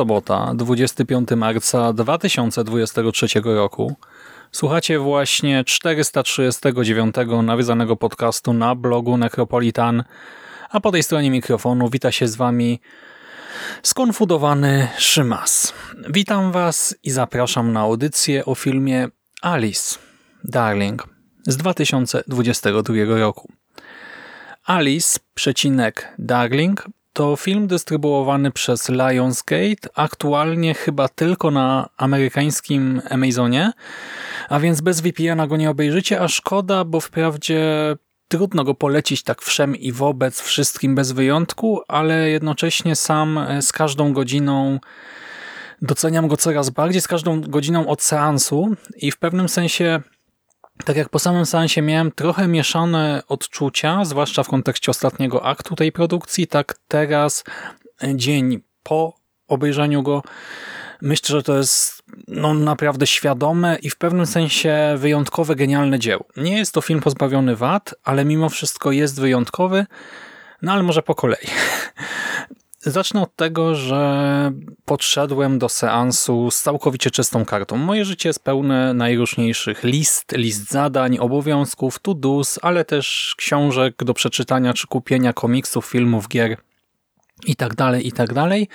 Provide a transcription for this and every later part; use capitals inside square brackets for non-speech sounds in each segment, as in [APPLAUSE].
Sobota, 25 marca 2023 roku. Słuchacie właśnie 439 nawiązanego podcastu na blogu Necropolitan, a po tej stronie mikrofonu wita się z wami skonfudowany Szymas. Witam was i zapraszam na audycję o filmie Alice, Darling z 2022 roku. Alice, przecinek Darling to film dystrybuowany przez Lionsgate, aktualnie chyba tylko na amerykańskim Amazonie, a więc bez VPN-a go nie obejrzycie, a szkoda, bo wprawdzie trudno go polecić tak wszem i wobec wszystkim bez wyjątku, ale jednocześnie sam e, z każdą godziną doceniam go coraz bardziej, z każdą godziną od seansu i w pewnym sensie tak jak po samym seansie miałem trochę mieszane odczucia, zwłaszcza w kontekście ostatniego aktu tej produkcji, tak teraz e, dzień po obejrzeniu go myślę, że to jest no, naprawdę świadome i w pewnym sensie wyjątkowe, genialne dzieło. Nie jest to film pozbawiony wad, ale mimo wszystko jest wyjątkowy, no ale może po kolei. [LAUGHS] Zacznę od tego, że podszedłem do seansu z całkowicie czystą kartą. Moje życie jest pełne najróżniejszych list, list zadań, obowiązków, to-dos, ale też książek do przeczytania czy kupienia, komiksów, filmów, gier i tak dalej, i tak dalej.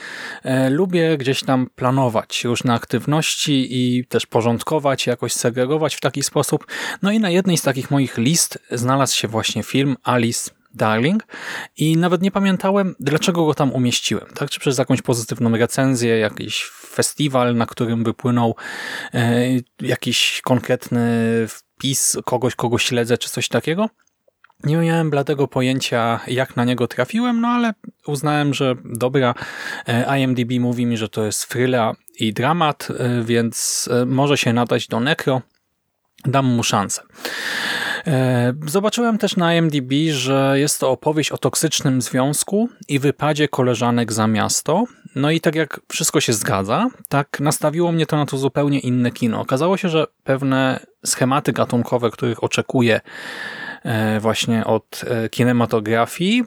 E, lubię gdzieś tam planować różne aktywności i też porządkować, jakoś segregować w taki sposób. No i na jednej z takich moich list znalazł się właśnie film Alice Darling i nawet nie pamiętałem, dlaczego go tam umieściłem. Tak? Czy przez jakąś pozytywną recenzję, jakiś festiwal, na którym wypłynął e, jakiś konkretny wpis kogoś, kogo śledzę, czy coś takiego. Nie miałem bladego pojęcia, jak na niego trafiłem, no ale uznałem, że dobra, e, IMDb mówi mi, że to jest thrilla i dramat, e, więc może się nadać do Necro. Dam mu szansę. E, zobaczyłem też na IMDb, że jest to opowieść o toksycznym związku i wypadzie koleżanek za miasto. No i tak jak wszystko się zgadza, tak nastawiło mnie to na to zupełnie inne kino. Okazało się, że pewne schematy gatunkowe, których oczekuję e, właśnie od e, kinematografii,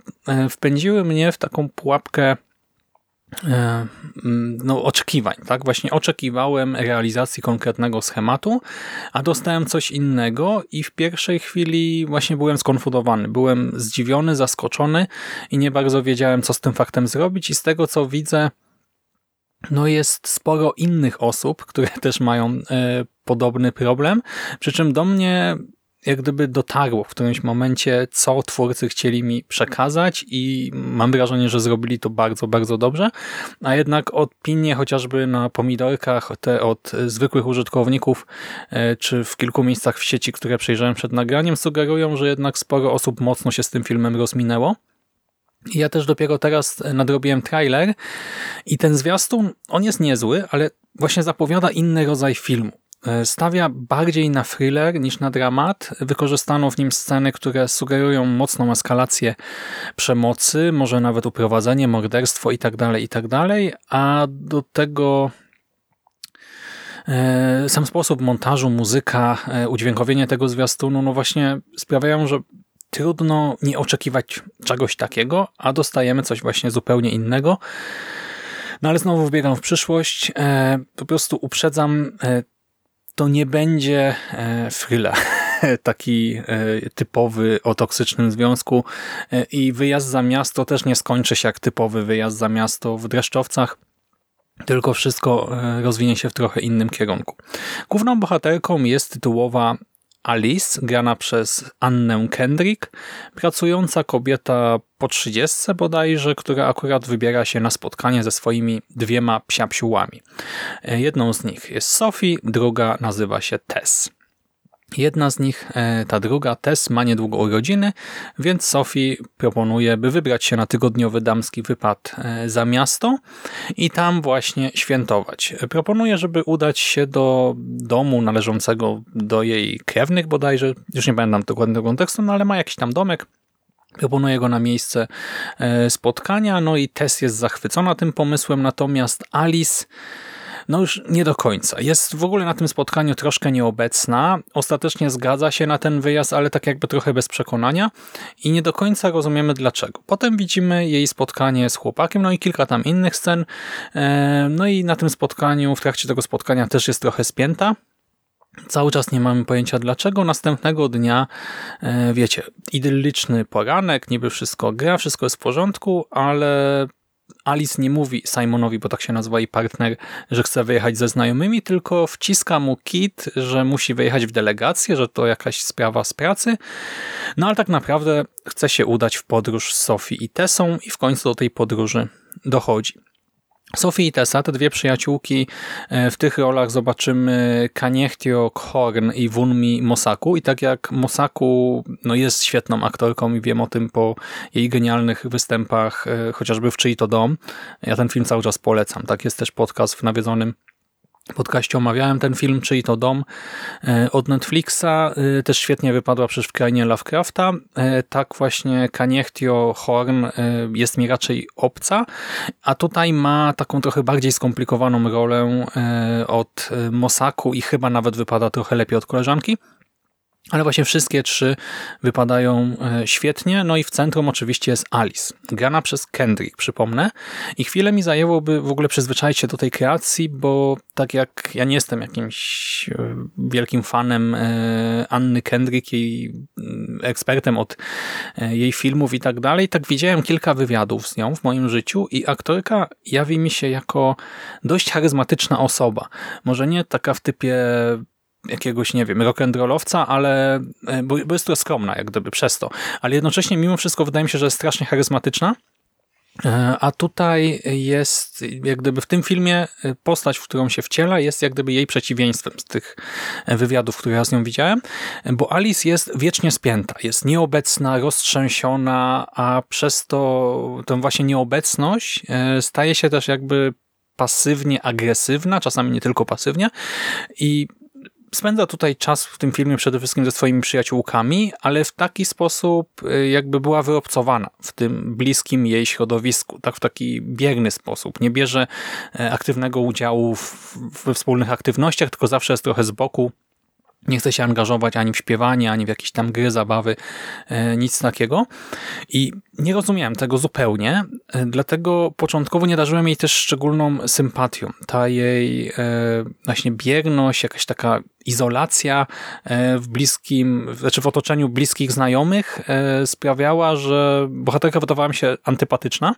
wpędziły mnie w taką pułapkę no, oczekiwań. Tak? Właśnie oczekiwałem realizacji konkretnego schematu, a dostałem coś innego i w pierwszej chwili właśnie byłem skonfudowany. Byłem zdziwiony, zaskoczony i nie bardzo wiedziałem, co z tym faktem zrobić i z tego, co widzę, no jest sporo innych osób, które też mają e, podobny problem, przy czym do mnie jak gdyby dotarło w którymś momencie, co twórcy chcieli mi przekazać i mam wrażenie, że zrobili to bardzo, bardzo dobrze, a jednak opinie chociażby na pomidorkach, te od zwykłych użytkowników, e, czy w kilku miejscach w sieci, które przejrzałem przed nagraniem, sugerują, że jednak sporo osób mocno się z tym filmem rozminęło. Ja też dopiero teraz nadrobiłem trailer i ten zwiastun, on jest niezły, ale właśnie zapowiada inny rodzaj filmu. E, stawia bardziej na thriller niż na dramat. Wykorzystano w nim sceny, które sugerują mocną eskalację przemocy, może nawet uprowadzenie, morderstwo itd., tak itd., tak a do tego e, sam sposób montażu, muzyka, e, udźwiękowienie tego zwiastunu, no właśnie sprawiają, że trudno nie oczekiwać czegoś takiego, a dostajemy coś właśnie zupełnie innego. No ale znowu wbiegam w przyszłość. Po prostu uprzedzam, to nie będzie e, thriller [LAUGHS] taki e, typowy o toksycznym związku e, i wyjazd za miasto też nie skończy się jak typowy wyjazd za miasto w dreszczowcach. tylko wszystko rozwinie się w trochę innym kierunku. Główną bohaterką jest tytułowa Alice, grana przez Annę Kendrick, pracująca kobieta po trzydziestce bodajże, która akurat wybiera się na spotkanie ze swoimi dwiema psiapsiułami. E, jedną z nich jest Sophie, druga nazywa się Tess. Jedna z nich, e, ta druga, Tess, ma niedługo urodziny, więc Sophie proponuje, by wybrać się na tygodniowy damski wypad e, za miasto i tam właśnie świętować. Proponuje, żeby udać się do domu należącego do jej krewnych bodajże, już nie pamiętam dokładnego kontekstu, no ale ma jakiś tam domek, Proponuje go na miejsce e, spotkania, no i Tess jest zachwycona tym pomysłem, natomiast Alice no już nie do końca. Jest w ogóle na tym spotkaniu troszkę nieobecna. Ostatecznie zgadza się na ten wyjazd, ale tak jakby trochę bez przekonania i nie do końca rozumiemy dlaczego. Potem widzimy jej spotkanie z chłopakiem, no i kilka tam innych scen. E, no i na tym spotkaniu, w trakcie tego spotkania też jest trochę spięta. Cały czas nie mamy pojęcia dlaczego. Następnego dnia, e, wiecie, idylliczny poranek, niby wszystko gra, wszystko jest w porządku, ale Alice nie mówi Simonowi, bo tak się nazywa jej partner, że chce wyjechać ze znajomymi, tylko wciska mu kit, że musi wyjechać w delegację, że to jakaś sprawa z pracy. No ale tak naprawdę chce się udać w podróż z Sophie i Tessą i w końcu do tej podróży dochodzi. Sophie i Tessa, te dwie przyjaciółki, e, w tych rolach zobaczymy Kaniechtio Khorn i Wunmi Mosaku. I tak jak Mosaku no jest świetną aktorką i wiem o tym po jej genialnych występach, e, chociażby w Czyj to dom, ja ten film cały czas polecam, tak jest też podcast w nawiedzonym podcaście omawiałem ten film, czyli to Dom e, od Netflixa. E, też świetnie wypadła przecież w krainie Lovecrafta. E, tak właśnie Kaniechtio Horn jest mi raczej obca, a tutaj ma taką trochę bardziej skomplikowaną rolę od Mosaku i chyba nawet wypada trochę lepiej od koleżanki. Ale właśnie wszystkie trzy wypadają e, świetnie. No i w centrum oczywiście jest Alice, grana przez Kendrick, przypomnę. I chwilę mi zajęłoby w ogóle przyzwyczaić się do tej kreacji, bo tak jak ja nie jestem jakimś e, wielkim fanem e, Anny Kendrick i mm, ekspertem od jej filmów i tak dalej, tak widziałem kilka wywiadów z nią w moim życiu i aktorka jawi mi się jako dość charyzmatyczna osoba. Może nie taka w typie jakiegoś, nie wiem, rock'n'rollowca, ale e, bo, bo jest to skromna, jak gdyby przez to. Ale jednocześnie mimo wszystko wydaje mi się, że jest strasznie charyzmatyczna. E, a tutaj jest, jak gdyby w tym filmie e, postać, w którą się wciela, jest jak gdyby jej przeciwieństwem z tych wywiadów, które ja z nią widziałem, bo Alice jest wiecznie spięta, jest nieobecna, roztrzęsiona, a przez to tę właśnie nieobecność staje się też jakby pasywnie agresywna, czasami nie tylko pasywnie i spędza tutaj czas w tym filmie przede wszystkim ze swoimi przyjaciółkami, ale w taki sposób y, jakby była wyobcowana w tym bliskim jej środowisku, tak w taki bierny sposób. Nie bierze e, aktywnego udziału we wspólnych aktywnościach, tylko zawsze jest trochę z boku, nie chce się angażować ani w śpiewanie, ani w jakieś tam gry, zabawy, e, nic takiego. I nie rozumiałem tego zupełnie, e, dlatego początkowo nie darzyłem jej też szczególną sympatią. Ta jej e, właśnie bierność, jakaś taka izolacja w bliskim, znaczy w otoczeniu bliskich znajomych sprawiała, że bohaterka wydawała mi się antypatyczna.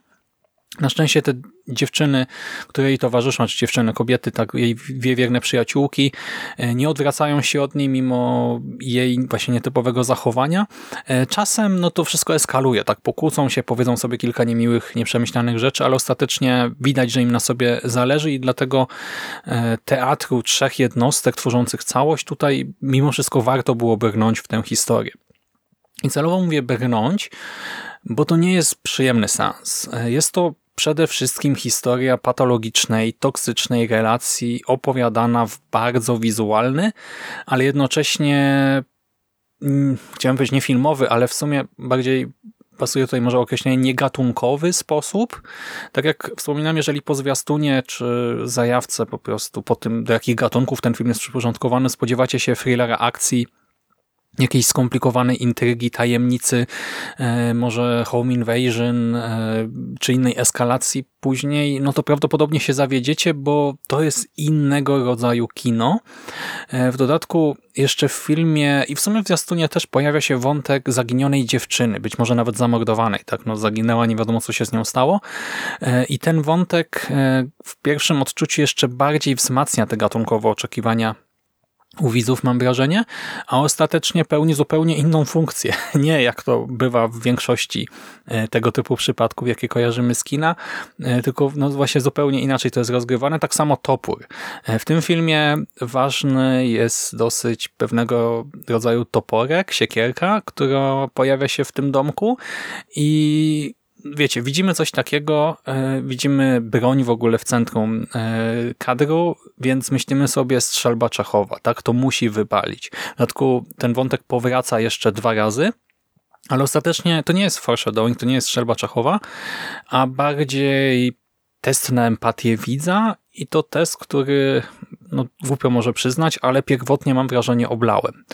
Na szczęście te dziewczyny, które jej towarzyszą, czy dziewczyny, kobiety, tak, jej dwie wierne przyjaciółki, e, nie odwracają się od niej mimo jej właśnie nietypowego zachowania. E, czasem no to wszystko eskaluje, tak pokłócą się, powiedzą sobie kilka niemiłych, nieprzemyślanych rzeczy, ale ostatecznie widać, że im na sobie zależy i dlatego e, teatru trzech jednostek tworzących całość tutaj mimo wszystko warto było brnąć w tę historię. I celowo mówię brnąć, bo to nie jest przyjemny sens. Jest to przede wszystkim historia patologicznej, toksycznej relacji opowiadana w bardzo wizualny, ale jednocześnie hmm, chciałem powiedzieć nie filmowy, ale w sumie bardziej pasuje tutaj może określenie niegatunkowy sposób. Tak jak wspominam, jeżeli po zwiastunie czy zajawce po prostu po tym, do jakich gatunków ten film jest przyporządkowany, spodziewacie się thrillera akcji jakiejś skomplikowanej intrygi, tajemnicy, e, może home invasion e, czy innej eskalacji później, no to prawdopodobnie się zawiedziecie, bo to jest innego rodzaju kino. E, w dodatku jeszcze w filmie i w sumie w zwiastunie też pojawia się wątek zaginionej dziewczyny, być może nawet zamordowanej, tak, no zaginęła, nie wiadomo co się z nią stało i ten wątek w pierwszym odczuciu jeszcze bardziej wzmacnia te gatunkowe oczekiwania u widzów, mam wrażenie, a ostatecznie pełni zupełnie inną funkcję. [LAUGHS] Nie jak to bywa w większości e, tego typu przypadków, jakie kojarzymy z kina, e, tylko no właśnie zupełnie inaczej to jest rozgrywane. Tak samo topór. E, w tym filmie ważny jest dosyć pewnego rodzaju toporek, siekierka, która pojawia się w tym domku i wiecie, widzimy coś takiego, e, widzimy broń w ogóle w centrum e, kadru, więc myślimy sobie strzelba Czechowa, tak? To musi wypalić. W dodatku ten wątek powraca jeszcze dwa razy, ale ostatecznie to nie jest foreshadowing, to nie jest strzelba Czechowa, a bardziej test na empatię widza i to test, który no, głupio może przyznać, ale pierwotnie mam wrażenie oblałem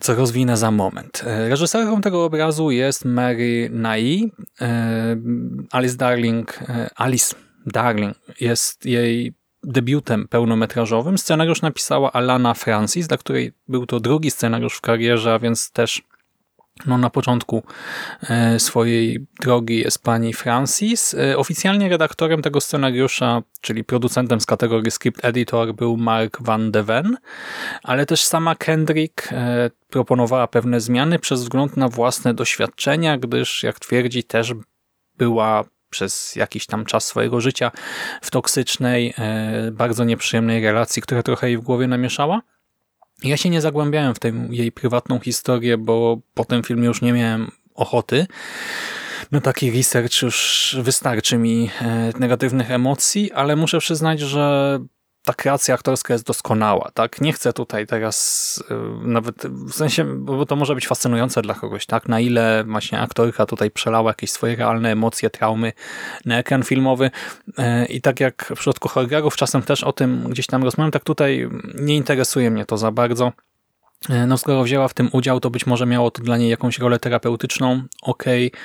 co rozwinę za moment. E, reżyserką tego obrazu jest Mary Nai. E, Alice Darling, e, Alice Darling jest jej debiutem pełnometrażowym. Scenariusz napisała Alana Francis, dla której był to drugi scenariusz w karierze, a więc też no, na początku e, swojej drogi jest pani Francis. E, oficjalnie redaktorem tego scenariusza, czyli producentem z kategorii script editor był Mark Van de Ven, ale też sama Kendrick e, proponowała pewne zmiany przez wzgląd na własne doświadczenia, gdyż jak twierdzi też była przez jakiś tam czas swojego życia w toksycznej, bardzo nieprzyjemnej relacji, która trochę jej w głowie namieszała. Ja się nie zagłębiałem w tę jej prywatną historię, bo po tym filmie już nie miałem ochoty. No taki research już wystarczy mi e, negatywnych emocji, ale muszę przyznać, że ta kreacja aktorska jest doskonała, tak? Nie chcę tutaj teraz y, nawet, w sensie, bo to może być fascynujące dla kogoś, tak? Na ile właśnie aktorka tutaj przelała jakieś swoje realne emocje, traumy na ekran filmowy y, i tak jak w przypadku horrorów czasem też o tym gdzieś tam rozmawiam, tak tutaj nie interesuje mnie to za bardzo. Y, no skoro wzięła w tym udział, to być może miało to dla niej jakąś rolę terapeutyczną, okej. Okay.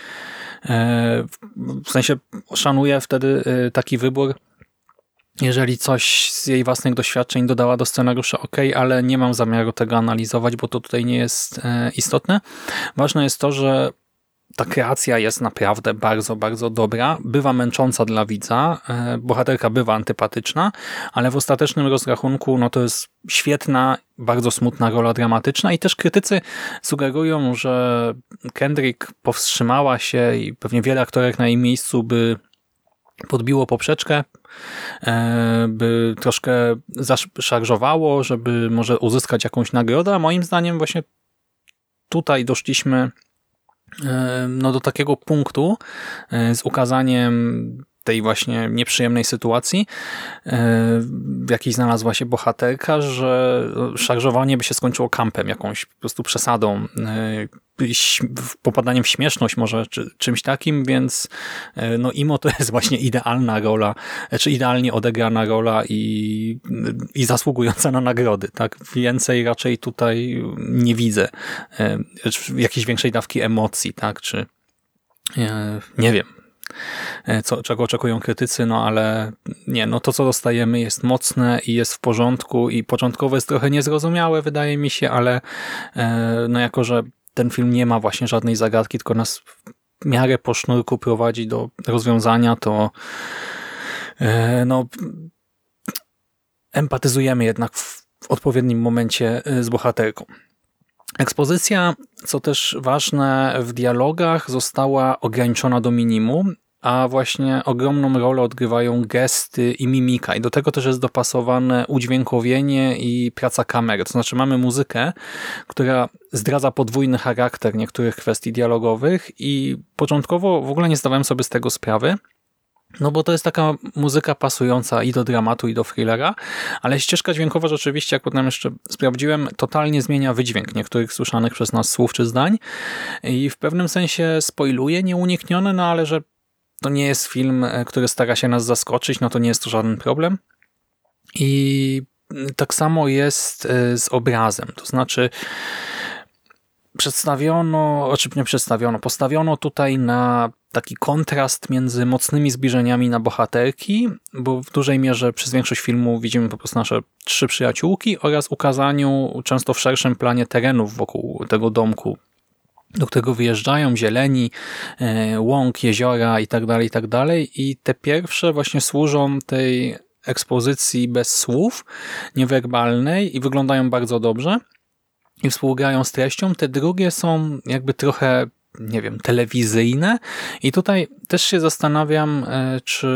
W sensie szanuję wtedy taki wybór, jeżeli coś z jej własnych doświadczeń dodała do scenariusza, ok, ale nie mam zamiaru tego analizować, bo to tutaj nie jest e, istotne. Ważne jest to, że ta kreacja jest naprawdę bardzo, bardzo dobra. Bywa męcząca dla widza, e, bohaterka bywa antypatyczna, ale w ostatecznym rozrachunku no to jest świetna, bardzo smutna rola dramatyczna i też krytycy sugerują, że Kendrick powstrzymała się i pewnie wiele aktorek na jej miejscu by podbiło poprzeczkę, e, by troszkę zaszarżowało, żeby może uzyskać jakąś nagrodę, a moim zdaniem właśnie tutaj doszliśmy e, no, do takiego punktu e, z ukazaniem tej właśnie nieprzyjemnej sytuacji, w jakiej znalazła się bohaterka, że szarżowanie by się skończyło kampem, jakąś po prostu przesadą, popadaniem w śmieszność może, czy czymś takim, więc e, no Imo to jest [LAUGHS] właśnie idealna rola, e, czy idealnie odegrana rola i, i zasługująca na nagrody. Tak? Więcej raczej tutaj nie widzę e, jakiejś większej dawki emocji, tak? czy nie wiem, co, czego oczekują krytycy, no ale nie, no to co dostajemy jest mocne i jest w porządku i początkowo jest trochę niezrozumiałe, wydaje mi się, ale no jako, że ten film nie ma właśnie żadnej zagadki, tylko nas w miarę po sznurku prowadzi do rozwiązania, to e, no empatyzujemy jednak w odpowiednim momencie e, z bohaterką. Ekspozycja, co też ważne w dialogach, została ograniczona do minimum a właśnie ogromną rolę odgrywają gesty i mimika i do tego też jest dopasowane udźwiękowienie i praca kamery. To znaczy mamy muzykę, która zdradza podwójny charakter niektórych kwestii dialogowych i początkowo w ogóle nie zdawałem sobie z tego sprawy, no bo to jest taka muzyka pasująca i do dramatu, i do thrillera, ale ścieżka dźwiękowa rzeczywiście, jak potem jeszcze sprawdziłem, totalnie zmienia wydźwięk niektórych słyszanych przez nas słów czy zdań i w pewnym sensie spoiluje nieuniknione, no ale że to nie jest film, e, który stara się nas zaskoczyć, no to nie jest to żaden problem. I tak samo jest e, z obrazem. To znaczy, przedstawiono, o czym nie przedstawiono, postawiono tutaj na taki kontrast między mocnymi zbliżeniami na bohaterki, bo w dużej mierze przez większość filmu widzimy po prostu nasze trzy przyjaciółki oraz ukazaniu często w szerszym planie terenów wokół tego domku, do którego wyjeżdżają, zieleni, e, łąk, jeziora tak itd. Tak I te pierwsze właśnie służą tej ekspozycji bez słów, niewerbalnej i wyglądają bardzo dobrze i współgrają z treścią. Te drugie są jakby trochę nie wiem, telewizyjne i tutaj też się zastanawiam, e, czy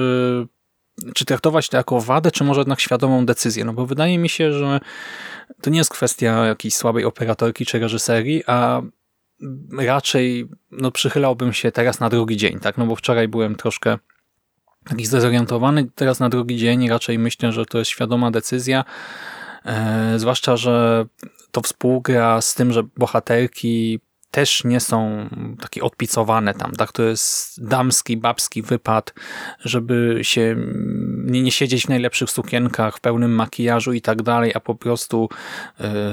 czy traktować to jako wadę, czy może jednak świadomą decyzję, no bo wydaje mi się, że to nie jest kwestia jakiejś słabej operatorki czy reżyserii, a raczej no, przychylałbym się teraz na drugi dzień, tak? No bo wczoraj byłem troszkę taki zdezorientowany, teraz na drugi dzień raczej myślę, że to jest świadoma decyzja, e, zwłaszcza, że to współgra z tym, że bohaterki też nie są takie odpicowane tam, tak? To jest damski, babski wypad, żeby się nie, nie siedzieć w najlepszych sukienkach, w pełnym makijażu i tak dalej, a po prostu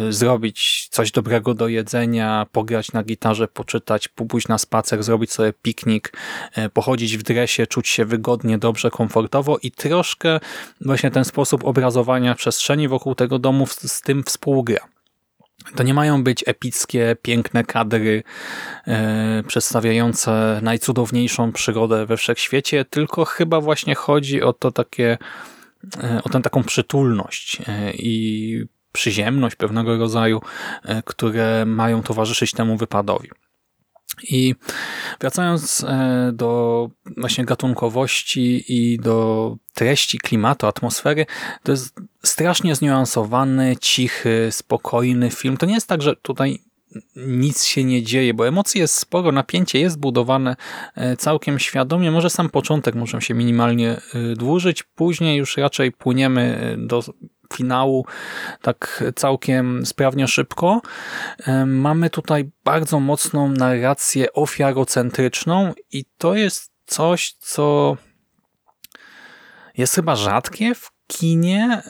y, zrobić coś dobrego do jedzenia, pograć na gitarze, poczytać, pójść na spacer, zrobić sobie piknik, y, pochodzić w dresie, czuć się wygodnie, dobrze, komfortowo i troszkę właśnie ten sposób obrazowania przestrzeni wokół tego domu z, z tym współgra. To nie mają być epickie, piękne kadry e, przedstawiające najcudowniejszą przygodę we wszechświecie, tylko chyba właśnie chodzi o to takie, e, o tę taką przytulność e, i przyziemność pewnego rodzaju, e, które mają towarzyszyć temu wypadowi. I wracając e, do właśnie gatunkowości i do treści, klimatu, atmosfery, to jest strasznie zniuansowany, cichy, spokojny film. To nie jest tak, że tutaj nic się nie dzieje, bo emocji jest sporo, napięcie jest budowane e, całkiem świadomie. Może sam początek może się minimalnie e, dłużyć, później już raczej płyniemy do finału tak całkiem sprawnie szybko. Mamy tutaj bardzo mocną narrację ofiarocentryczną i to jest coś, co jest chyba rzadkie w kinie.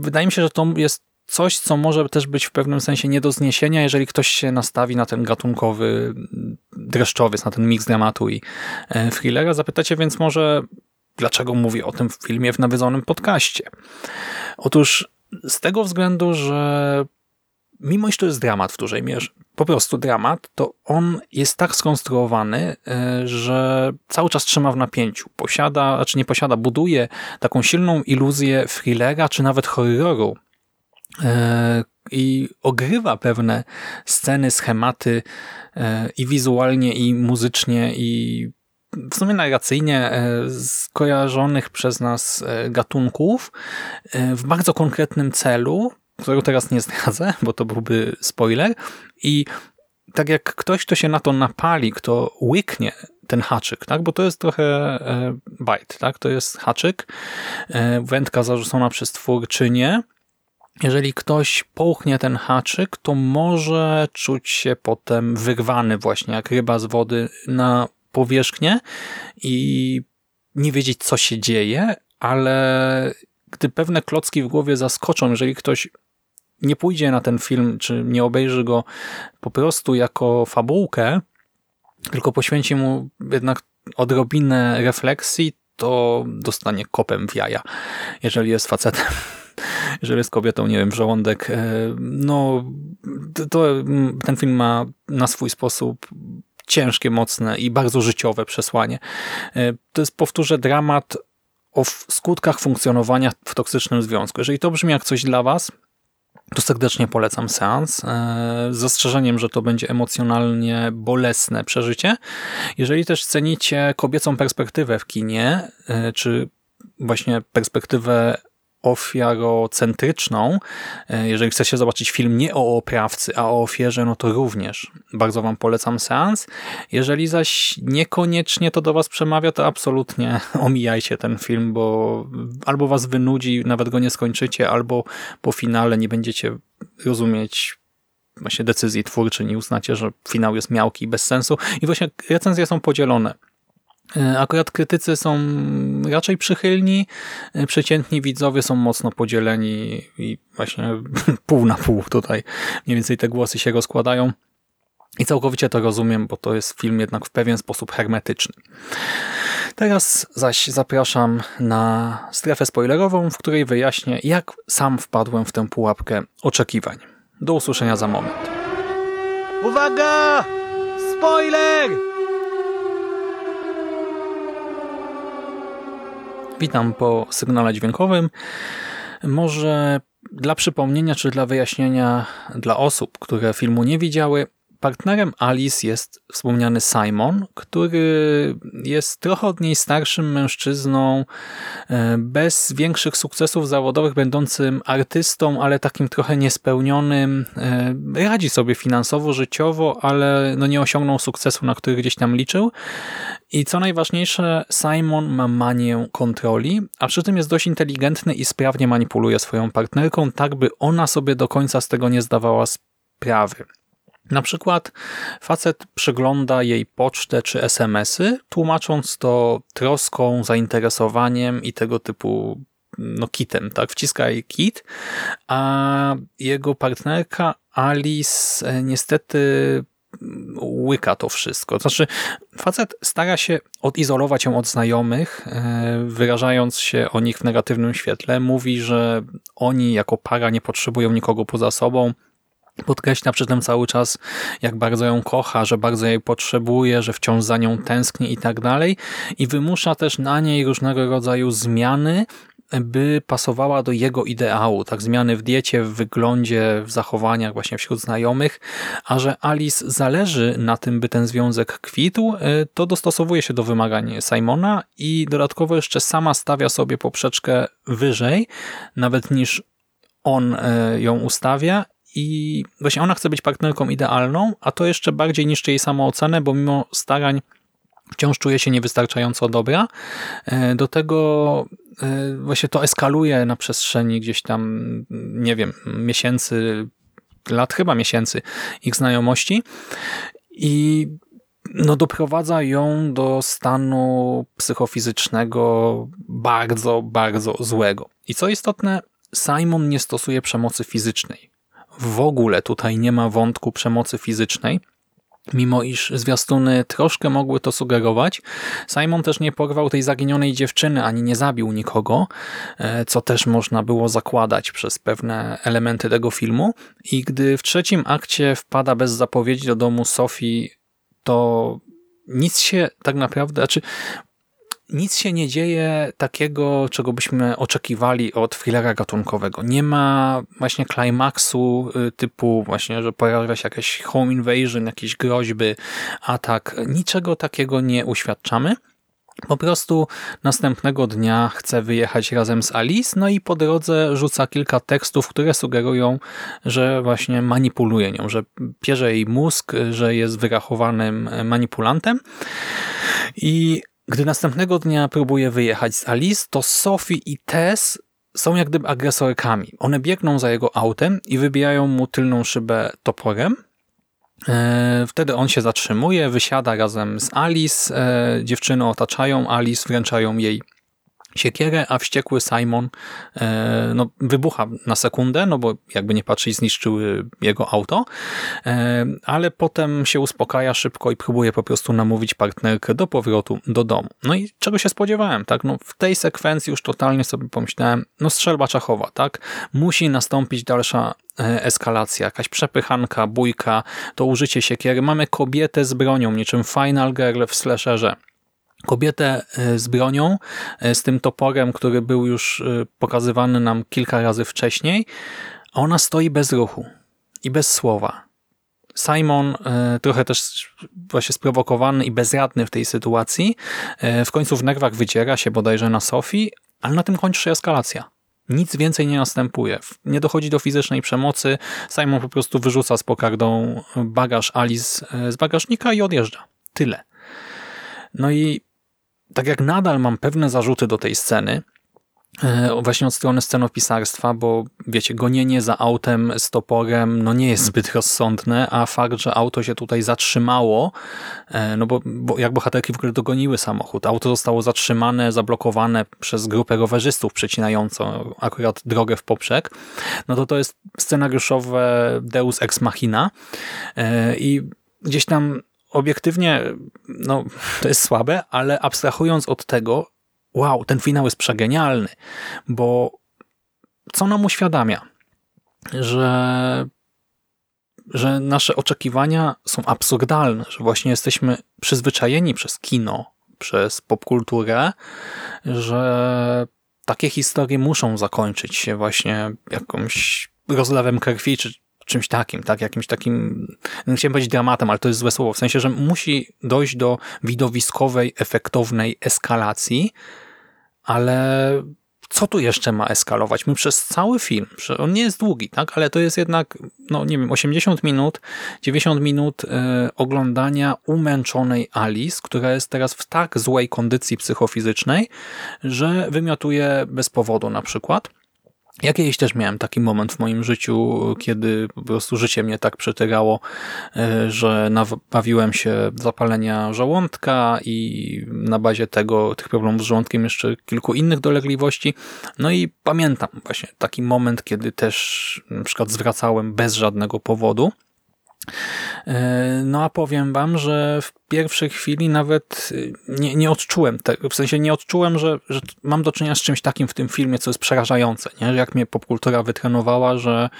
Wydaje mi się, że to jest coś, co może też być w pewnym sensie nie do zniesienia, jeżeli ktoś się nastawi na ten gatunkowy dreszczowiec, na ten miks dramatu i e, thrillera. Zapytacie więc może Dlaczego mówię o tym w filmie w nawiedzonym podcaście? Otóż z tego względu, że mimo iż to jest dramat w dużej mierze, po prostu dramat, to on jest tak skonstruowany, e, że cały czas trzyma w napięciu. Posiada, znaczy nie posiada, buduje taką silną iluzję thrillera, czy nawet horroru e, i ogrywa pewne sceny, schematy e, i wizualnie, i muzycznie, i w sumie narracyjnie e, skojarzonych przez nas e, gatunków e, w bardzo konkretnym celu, którego teraz nie zdradzę, [LAUGHS] bo to byłby spoiler i tak jak ktoś, kto się na to napali, kto łyknie ten haczyk, tak? bo to jest trochę bite, tak? to jest haczyk, wędka zarzucona przez twórczynię, jeżeli ktoś połknie ten haczyk, to może czuć się potem wyrwany właśnie jak ryba z wody na powierzchnię i nie wiedzieć, co się dzieje, ale gdy pewne klocki w głowie zaskoczą, jeżeli ktoś nie pójdzie na ten film, czy nie obejrzy go po prostu jako fabułkę, tylko poświęci mu jednak odrobinę refleksji, to dostanie kopem w jaja, jeżeli jest facetem. [LAUGHS] Jeżeli jest kobietą, nie wiem, żołądek. E, no, to ten film ma na swój sposób ciężkie, mocne i bardzo życiowe przesłanie. E, to jest, powtórzę, dramat o skutkach funkcjonowania w toksycznym związku. Jeżeli to brzmi jak coś dla Was, to serdecznie polecam seans, e, z zastrzeżeniem, że to będzie emocjonalnie bolesne przeżycie. Jeżeli też cenicie kobiecą perspektywę w kinie, e, czy właśnie perspektywę ofiarocentryczną. E, jeżeli chcecie zobaczyć film nie o oprawcy, a o ofierze, no to również bardzo Wam polecam seans. Jeżeli zaś niekoniecznie to do Was przemawia, to absolutnie [LAUGHS] omijajcie ten film, bo albo Was wynudzi, nawet go nie skończycie, albo po finale nie będziecie rozumieć właśnie decyzji twórczyni, uznacie, że finał jest miałki i bez sensu. I właśnie recenzje są podzielone akurat krytycy są raczej przychylni, e, przeciętni widzowie są mocno podzieleni i właśnie [LAUGHS] pół na pół tutaj mniej więcej te głosy się rozkładają. I całkowicie to rozumiem, bo to jest film jednak w pewien sposób hermetyczny. Teraz zaś zapraszam na strefę spoilerową, w której wyjaśnię, jak sam wpadłem w tę pułapkę oczekiwań. Do usłyszenia za moment. Uwaga! Spoiler! Witam po sygnale dźwiękowym. Może dla przypomnienia czy dla wyjaśnienia dla osób, które filmu nie widziały, Partnerem Alice jest wspomniany Simon, który jest trochę od niej starszym mężczyzną, e, bez większych sukcesów zawodowych, będącym artystą, ale takim trochę niespełnionym. E, radzi sobie finansowo, życiowo, ale no nie osiągnął sukcesu, na który gdzieś tam liczył. I co najważniejsze, Simon ma manię kontroli, a przy tym jest dość inteligentny i sprawnie manipuluje swoją partnerką, tak by ona sobie do końca z tego nie zdawała sprawy. Na przykład facet przegląda jej pocztę czy smsy, tłumacząc to troską, zainteresowaniem i tego typu no kitem, tak? Wciska jej kit, a jego partnerka Alice e, niestety łyka to wszystko. Znaczy, facet stara się odizolować ją od znajomych, e, wyrażając się o nich w negatywnym świetle. Mówi, że oni jako para nie potrzebują nikogo poza sobą, Podkreśla przy tym cały czas, jak bardzo ją kocha, że bardzo jej potrzebuje, że wciąż za nią tęskni i tak dalej. I wymusza też na niej różnego rodzaju zmiany, by pasowała do jego ideału. Tak zmiany w diecie, w wyglądzie, w zachowaniach właśnie wśród znajomych. A że Alice zależy na tym, by ten związek kwitł, y, to dostosowuje się do wymagań Simona i dodatkowo jeszcze sama stawia sobie poprzeczkę wyżej, nawet niż on y, ją ustawia i właśnie ona chce być partnerką idealną, a to jeszcze bardziej niszczy jej samoocenę, bo mimo starań wciąż czuje się niewystarczająco dobra. E, do tego e, właśnie to eskaluje na przestrzeni gdzieś tam, nie wiem, miesięcy, lat chyba miesięcy ich znajomości i no doprowadza ją do stanu psychofizycznego bardzo, bardzo złego. I co istotne, Simon nie stosuje przemocy fizycznej w ogóle tutaj nie ma wątku przemocy fizycznej, mimo iż zwiastuny troszkę mogły to sugerować. Simon też nie porwał tej zaginionej dziewczyny, ani nie zabił nikogo, e, co też można było zakładać przez pewne elementy tego filmu. I gdy w trzecim akcie wpada bez zapowiedzi do domu Sofii, to nic się tak naprawdę, znaczy nic się nie dzieje takiego, czego byśmy oczekiwali od thrillera gatunkowego. Nie ma właśnie klimaksu y, typu właśnie, że pojawia się jakaś home invasion, jakieś groźby, atak. Niczego takiego nie uświadczamy. Po prostu następnego dnia chce wyjechać razem z Alice, no i po drodze rzuca kilka tekstów, które sugerują, że właśnie manipuluje nią, że pierze jej mózg, że jest wyrachowanym manipulantem. I gdy następnego dnia próbuje wyjechać z Alice, to Sophie i Tess są jak gdyby agresorkami. One biegną za jego autem i wybijają mu tylną szybę toporem. E, wtedy on się zatrzymuje, wysiada razem z Alice. E, dziewczyny otaczają Alice, wręczają jej siekierę, a wściekły Simon e, no, wybucha na sekundę, no bo jakby nie patrzeć zniszczyły jego auto, e, ale potem się uspokaja szybko i próbuje po prostu namówić partnerkę do powrotu do domu. No i czego się spodziewałem, tak? No, w tej sekwencji już totalnie sobie pomyślałem, no strzelba czachowa, tak? Musi nastąpić dalsza e, eskalacja, jakaś przepychanka, bójka, to użycie siekiery. Mamy kobietę z bronią, niczym Final Girl w slasherze kobietę e, z bronią, e, z tym toporem, który był już e, pokazywany nam kilka razy wcześniej, a ona stoi bez ruchu i bez słowa. Simon, trochę też właśnie sprowokowany i bezradny w tej sytuacji, w końcu w nerwach wydziera się bodajże na Sofii, ale na tym kończy się eskalacja. Nic więcej nie następuje. Nie dochodzi do fizycznej przemocy. Simon po prostu wyrzuca z pokardą bagaż Alice z bagażnika i odjeżdża. Tyle. No i tak jak nadal mam pewne zarzuty do tej sceny, e, właśnie od strony scenopisarstwa, bo wiecie, gonienie za autem z toporem no nie jest zbyt rozsądne, a fakt, że auto się tutaj zatrzymało, e, no bo, bo jak bohaterki w ogóle dogoniły samochód, auto zostało zatrzymane, zablokowane przez grupę rowerzystów przecinającą akurat drogę w poprzek, no to to jest scenariuszowe deus ex machina e, i gdzieś tam obiektywnie, no to jest słabe, ale abstrahując od tego, wow, ten finał jest przegenialny, bo co nam uświadamia? Że, że nasze oczekiwania są absurdalne, że właśnie jesteśmy przyzwyczajeni przez kino, przez popkulturę, że takie historie muszą zakończyć się właśnie jakąś rozlewem krwi, czy czymś takim, tak, jakimś takim, nie chciałem powiedzieć dramatem, ale to jest złe słowo, w sensie, że musi dojść do widowiskowej, efektownej eskalacji, ale co tu jeszcze ma eskalować? My przez cały film, on nie jest długi, tak, ale to jest jednak, no nie wiem, 80 minut, 90 minut y, oglądania umęczonej Alice, która jest teraz w tak złej kondycji psychofizycznej, że wymiotuje bez powodu na przykład. Ja kiedyś też miałem taki moment w moim życiu, kiedy po prostu życie mnie tak przetygało, e, że nabawiłem się zapalenia żołądka i na bazie tego, tych problemów z żołądkiem jeszcze kilku innych dolegliwości. No i pamiętam właśnie taki moment, kiedy też na przykład zwracałem bez żadnego powodu no a powiem wam, że w pierwszej chwili nawet y, nie, nie odczułem tego, w sensie nie odczułem, że, że mam do czynienia z czymś takim w tym filmie, co jest przerażające, nie? jak mnie popkultura wytrenowała, że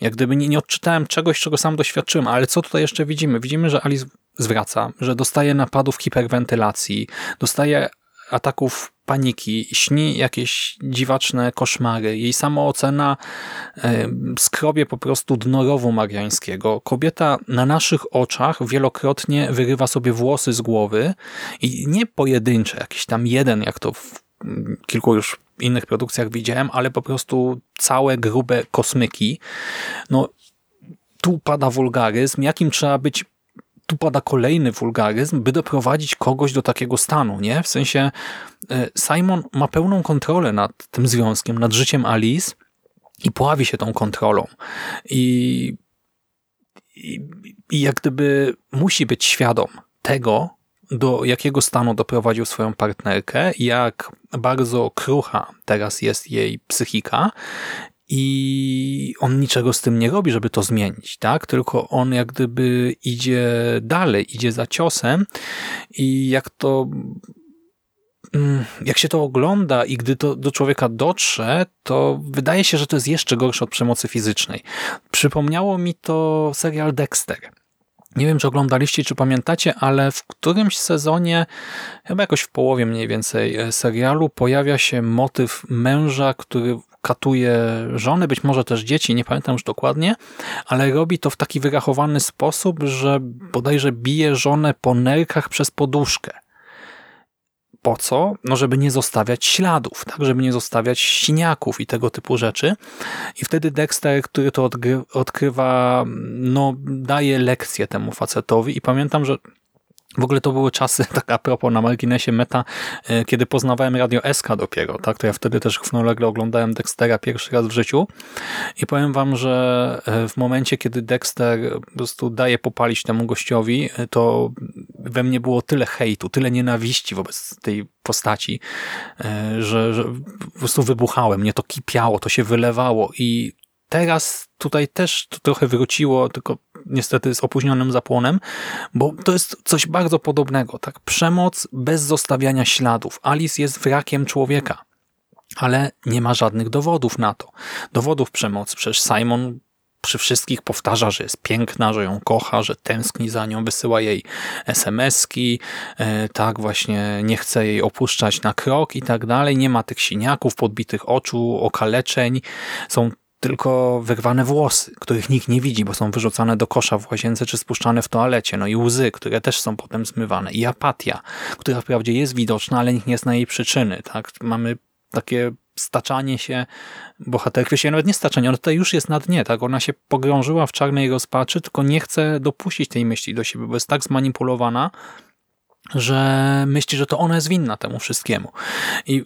jak gdyby nie, nie odczytałem czegoś, czego sam doświadczyłem, ale co tutaj jeszcze widzimy? Widzimy, że Alice zwraca, że dostaje napadów hiperwentylacji, dostaje ataków paniki, śni jakieś dziwaczne koszmary. Jej samoocena e, skrobie po prostu dno rowu mariańskiego. Kobieta na naszych oczach wielokrotnie wyrywa sobie włosy z głowy i nie pojedyncze, jakiś tam jeden, jak to w kilku już innych produkcjach widziałem, ale po prostu całe grube kosmyki. No, tu pada wulgaryzm, jakim trzeba być tu pada kolejny wulgaryzm, by doprowadzić kogoś do takiego stanu, nie? W sensie e, Simon ma pełną kontrolę nad tym związkiem, nad życiem Alice i pławi się tą kontrolą. I, i, i jak gdyby musi być świadom tego, do jakiego stanu doprowadził swoją partnerkę, jak bardzo krucha teraz jest jej psychika i on niczego z tym nie robi, żeby to zmienić, tak? Tylko on jak gdyby idzie dalej, idzie za ciosem i jak to mm, jak się to ogląda i gdy to do człowieka dotrze, to wydaje się, że to jest jeszcze gorsze od przemocy fizycznej. Przypomniało mi to serial Dexter. Nie wiem, czy oglądaliście, czy pamiętacie, ale w którymś sezonie, chyba jakoś w połowie mniej więcej e, serialu, pojawia się motyw męża, który katuje żony, być może też dzieci, nie pamiętam już dokładnie, ale robi to w taki wyrachowany sposób, że bodajże bije żonę po nerkach przez poduszkę. Po co? No, żeby nie zostawiać śladów, tak? Żeby nie zostawiać siniaków i tego typu rzeczy. I wtedy Dexter, który to odkrywa, no, daje lekcję temu facetowi i pamiętam, że w ogóle to były czasy, [LAUGHS] tak a propos na marginesie meta, e, kiedy poznawałem Radio SK dopiero, tak? To ja wtedy też równolegle oglądałem Dextera pierwszy raz w życiu i powiem wam, że e, w momencie, kiedy Dexter po prostu daje popalić temu gościowi, e, to we mnie było tyle hejtu, tyle nienawiści wobec tej postaci, że, że po prostu wybuchałem, mnie to kipiało, to się wylewało i teraz tutaj też to trochę wróciło, tylko niestety z opóźnionym zapłonem, bo to jest coś bardzo podobnego. tak Przemoc bez zostawiania śladów. Alice jest wrakiem człowieka, ale nie ma żadnych dowodów na to. Dowodów przemocy. Przecież Simon przy wszystkich powtarza, że jest piękna, że ją kocha, że tęskni za nią, wysyła jej SMS-ki, e, tak właśnie nie chce jej opuszczać na krok i tak dalej. Nie ma tych siniaków, podbitych oczu, okaleczeń. Są tylko wyrwane włosy, których nikt nie widzi, bo są wyrzucane do kosza w łazience czy spuszczane w toalecie. No i łzy, które też są potem zmywane. I apatia, która wprawdzie jest widoczna, ale nikt nie zna jej przyczyny. Tak? Mamy takie staczanie się bohaterki, się nawet nie staczanie, ona tutaj już jest na dnie, tak? Ona się pogrążyła w czarnej rozpaczy, tylko nie chce dopuścić tej myśli do siebie, bo jest tak zmanipulowana, że myśli, że to ona jest winna temu wszystkiemu. I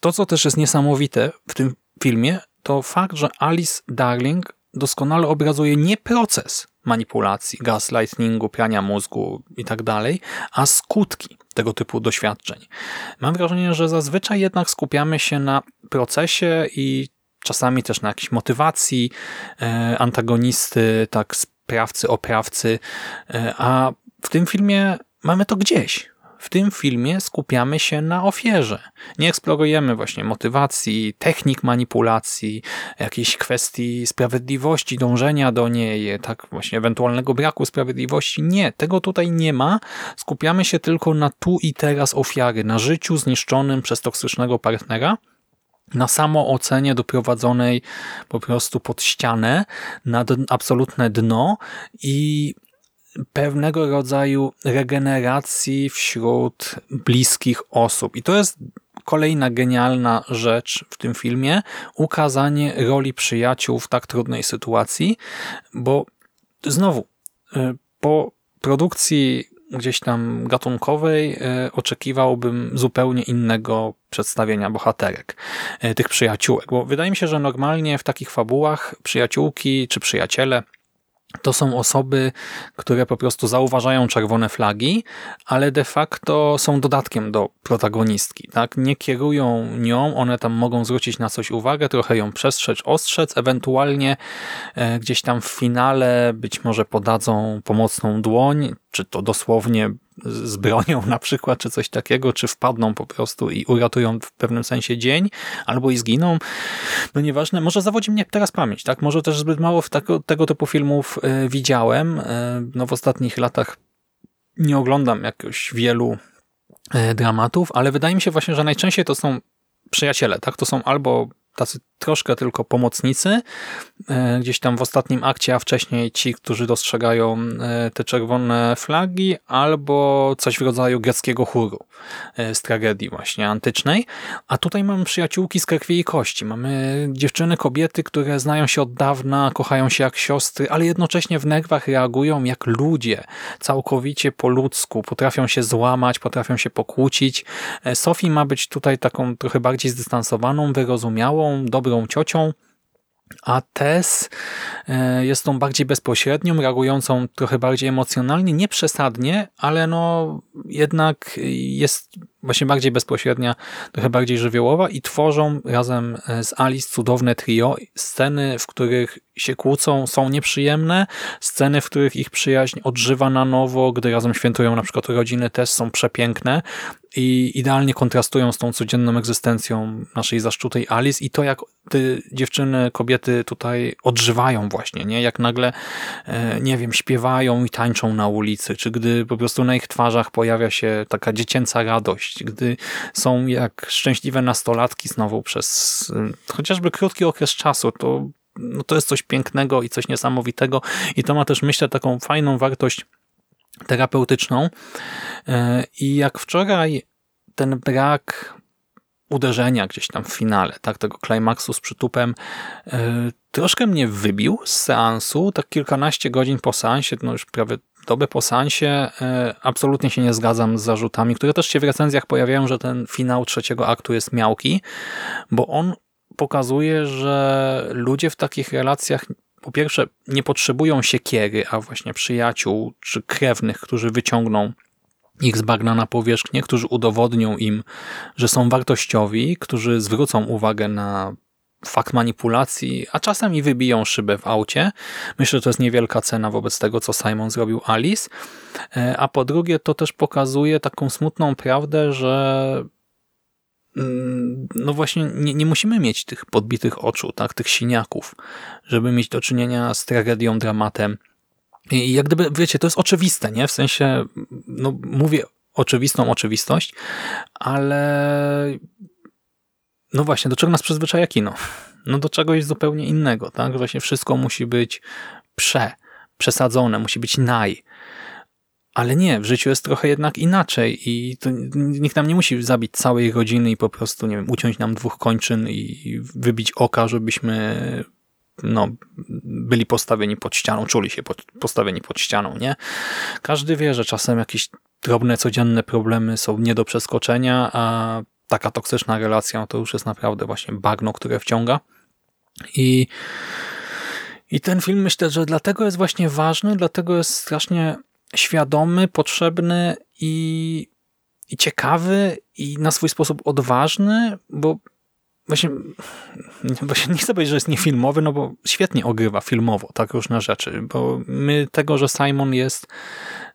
to, co też jest niesamowite w tym filmie, to fakt, że Alice Darling doskonale obrazuje nie proces manipulacji, gaslightingu, prania mózgu i tak a skutki tego typu doświadczeń. Mam wrażenie, że zazwyczaj jednak skupiamy się na procesie i czasami też na jakiejś motywacji e, antagonisty, tak sprawcy, oprawcy, e, a w tym filmie mamy to gdzieś. W tym filmie skupiamy się na ofierze. Nie eksplorujemy właśnie motywacji, technik manipulacji, jakiejś kwestii sprawiedliwości, dążenia do niej, tak właśnie ewentualnego braku sprawiedliwości. Nie, tego tutaj nie ma. Skupiamy się tylko na tu i teraz ofiary, na życiu zniszczonym przez toksycznego partnera na samoocenie doprowadzonej po prostu pod ścianę, na absolutne dno i pewnego rodzaju regeneracji wśród bliskich osób. I to jest kolejna genialna rzecz w tym filmie, ukazanie roli przyjaciół w tak trudnej sytuacji, bo znowu, y, po produkcji gdzieś tam gatunkowej y, oczekiwałbym zupełnie innego przedstawienia bohaterek, y, tych przyjaciółek, bo wydaje mi się, że normalnie w takich fabułach przyjaciółki czy przyjaciele to są osoby, które po prostu zauważają czerwone flagi, ale de facto są dodatkiem do protagonistki. Tak? Nie kierują nią, one tam mogą zwrócić na coś uwagę, trochę ją przestrzec, ostrzec, ewentualnie e, gdzieś tam w finale być może podadzą pomocną dłoń, czy to dosłownie z bronią na przykład, czy coś takiego, czy wpadną po prostu i uratują w pewnym sensie dzień, albo i zginą. No nieważne, może zawodzi mnie teraz pamięć, tak? Może też zbyt mało w tego, tego typu filmów y, widziałem. Y, no w ostatnich latach nie oglądam jakoś wielu y, dramatów, ale wydaje mi się właśnie, że najczęściej to są przyjaciele, tak? To są albo tacy troszkę tylko pomocnicy, e, gdzieś tam w ostatnim akcie, a wcześniej ci, którzy dostrzegają e, te czerwone flagi, albo coś w rodzaju greckiego chóru e, z tragedii właśnie antycznej. A tutaj mamy przyjaciółki z krwi i kości. Mamy dziewczyny, kobiety, które znają się od dawna, kochają się jak siostry, ale jednocześnie w nerwach reagują jak ludzie, całkowicie po ludzku, potrafią się złamać, potrafią się pokłócić. Sophie ma być tutaj taką trochę bardziej zdystansowaną, wyrozumiałą, dobrą dobrą ciocią, a Tess e, jest tą bardziej bezpośrednią, reagującą trochę bardziej emocjonalnie, nie przesadnie, ale no jednak jest właśnie bardziej bezpośrednia, trochę bardziej żywiołowa i tworzą razem z Alice cudowne trio. Sceny, w których się kłócą, są nieprzyjemne. Sceny, w których ich przyjaźń odżywa na nowo, gdy razem świętują na przykład rodziny, też są przepiękne i idealnie kontrastują z tą codzienną egzystencją naszej zaszczutej Alice i to, jak te dziewczyny, kobiety tutaj odżywają właśnie, nie? Jak nagle, e, nie wiem, śpiewają i tańczą na ulicy, czy gdy po prostu na ich twarzach pojawia się taka dziecięca radość, gdy są jak szczęśliwe nastolatki znowu przez e, chociażby krótki okres czasu, to no to jest coś pięknego i coś niesamowitego i to ma też, myślę, taką fajną wartość terapeutyczną. E, I jak wczoraj ten brak uderzenia gdzieś tam w finale, tak, tego klimaksu z przytupem, e, troszkę mnie wybił z seansu, tak kilkanaście godzin po seansie, no już prawie dobę po seansie, e, absolutnie się nie zgadzam z zarzutami, które też się w recenzjach pojawiają, że ten finał trzeciego aktu jest miałki, bo on pokazuje, że ludzie w takich relacjach po pierwsze nie potrzebują siekiery, a właśnie przyjaciół czy krewnych, którzy wyciągną ich z bagna na powierzchnię, którzy udowodnią im, że są wartościowi, którzy zwrócą uwagę na fakt manipulacji, a czasem i wybiją szybę w aucie. Myślę, że to jest niewielka cena wobec tego, co Simon zrobił Alice. E, a po drugie, to też pokazuje taką smutną prawdę, że no właśnie nie, nie musimy mieć tych podbitych oczu, tak, tych siniaków, żeby mieć do czynienia z tragedią, dramatem, i jak gdyby, wiecie, to jest oczywiste, nie? W sensie, no mówię oczywistą oczywistość, ale no właśnie, do czego nas przyzwyczaja kino? No do czegoś zupełnie innego, tak? Właśnie wszystko musi być prze, przesadzone, musi być naj. Ale nie, w życiu jest trochę jednak inaczej i nikt nam nie musi zabić całej rodziny i po prostu, nie wiem, uciąć nam dwóch kończyn i wybić oka, żebyśmy no, byli postawieni pod ścianą, czuli się pod, postawieni pod ścianą, nie? Każdy wie, że czasem jakieś drobne, codzienne problemy są nie do przeskoczenia, a taka toksyczna relacja no to już jest naprawdę właśnie bagno, które wciąga. I, I ten film myślę, że dlatego jest właśnie ważny, dlatego jest strasznie świadomy, potrzebny i, i ciekawy i na swój sposób odważny, bo właśnie, [LAUGHS] właśnie nie chcę powiedzieć, że jest niefilmowy, no bo świetnie ogrywa filmowo tak różne rzeczy, bo my tego, że Simon jest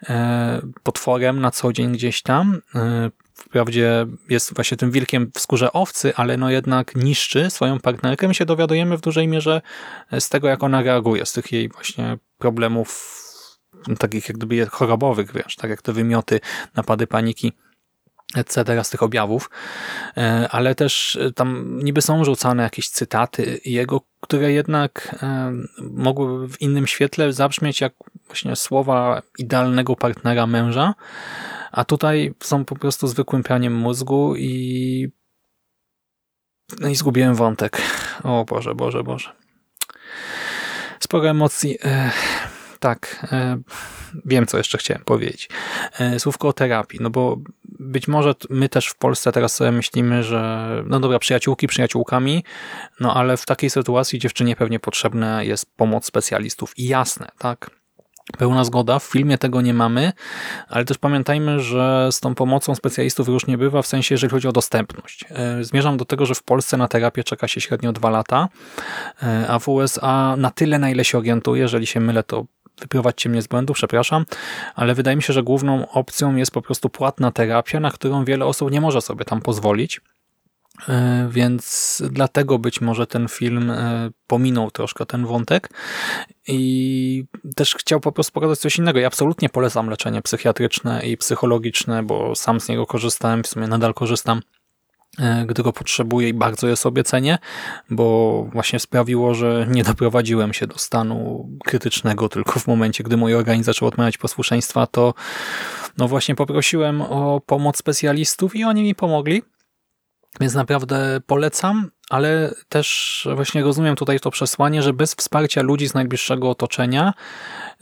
e, potworem na co dzień gdzieś tam, e, wprawdzie jest właśnie tym wilkiem w skórze owcy, ale no jednak niszczy swoją partnerkę, my się dowiadujemy w dużej mierze z tego, jak ona reaguje, z tych jej właśnie problemów takich jak gdyby chorobowych, wiesz, tak jak te wymioty, napady paniki, etc. z tych objawów, e, ale też e, tam niby są rzucane jakieś cytaty jego, które jednak e, mogłyby w innym świetle zabrzmieć jak właśnie słowa idealnego partnera męża, a tutaj są po prostu zwykłym pianiem mózgu i no i zgubiłem wątek. O Boże, Boże, Boże. Sporo emocji. Tak, wiem, co jeszcze chciałem powiedzieć. Słówko o terapii, no bo być może my też w Polsce teraz sobie myślimy, że no dobra, przyjaciółki przyjaciółkami, no ale w takiej sytuacji dziewczynie pewnie potrzebna jest pomoc specjalistów. I jasne, tak? Pełna zgoda, w filmie tego nie mamy, ale też pamiętajmy, że z tą pomocą specjalistów już nie bywa, w sensie jeżeli chodzi o dostępność. E, zmierzam do tego, że w Polsce na terapię czeka się średnio dwa lata, e, a w USA na tyle, na ile się orientuję, jeżeli się mylę, to wyprowadźcie mnie z błędu, przepraszam, ale wydaje mi się, że główną opcją jest po prostu płatna terapia, na którą wiele osób nie może sobie tam pozwolić. E, więc dlatego być może ten film e, pominął troszkę ten wątek i też chciał po prostu pokazać coś innego. Ja absolutnie polecam leczenie psychiatryczne i psychologiczne, bo sam z niego korzystałem, w sumie nadal korzystam gdy go potrzebuję i bardzo je sobie cenię, bo właśnie sprawiło, że nie doprowadziłem się do stanu krytycznego tylko w momencie, gdy mój organizm zaczął odmawiać posłuszeństwa, to no właśnie poprosiłem o pomoc specjalistów i oni mi pomogli. Więc naprawdę polecam, ale też właśnie rozumiem tutaj to przesłanie, że bez wsparcia ludzi z najbliższego otoczenia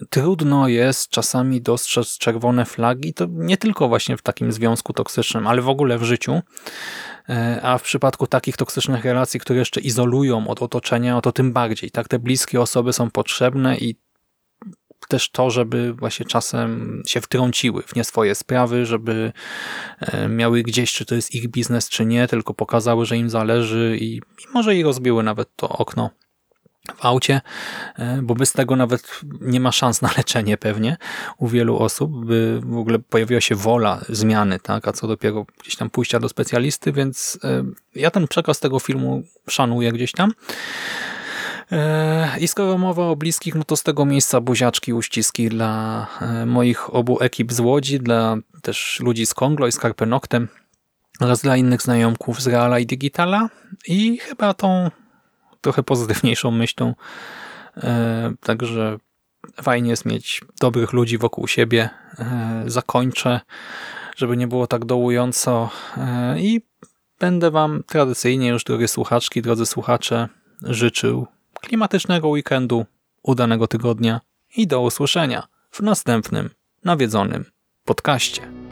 trudno jest czasami dostrzec czerwone flagi, to nie tylko właśnie w takim związku toksycznym, ale w ogóle w życiu. E, a w przypadku takich toksycznych relacji, które jeszcze izolują od otoczenia, to tym bardziej. Tak, te bliskie osoby są potrzebne i też to, żeby właśnie czasem się wtrąciły w nie swoje sprawy, żeby e, miały gdzieś, czy to jest ich biznes, czy nie, tylko pokazały, że im zależy i, i może i rozbiły nawet to okno w aucie, e, bo bez tego nawet nie ma szans na leczenie pewnie u wielu osób, by w ogóle pojawiła się wola zmiany, tak, a co dopiero gdzieś tam pójścia do specjalisty, więc e, ja ten przekaz tego filmu szanuję gdzieś tam. E, I skoro mowa o bliskich, no to z tego miejsca buziaczki, uściski dla moich obu ekip z Łodzi, dla też ludzi z Konglo i z Karpenoktem oraz dla innych znajomków z Reala i Digitala i chyba tą trochę pozytywniejszą myślą. E, także fajnie jest mieć dobrych ludzi wokół siebie. E, zakończę, żeby nie było tak dołująco e, i będę Wam tradycyjnie już, drogie słuchaczki, drodzy słuchacze, życzył klimatycznego weekendu, udanego tygodnia i do usłyszenia w następnym nawiedzonym podcaście.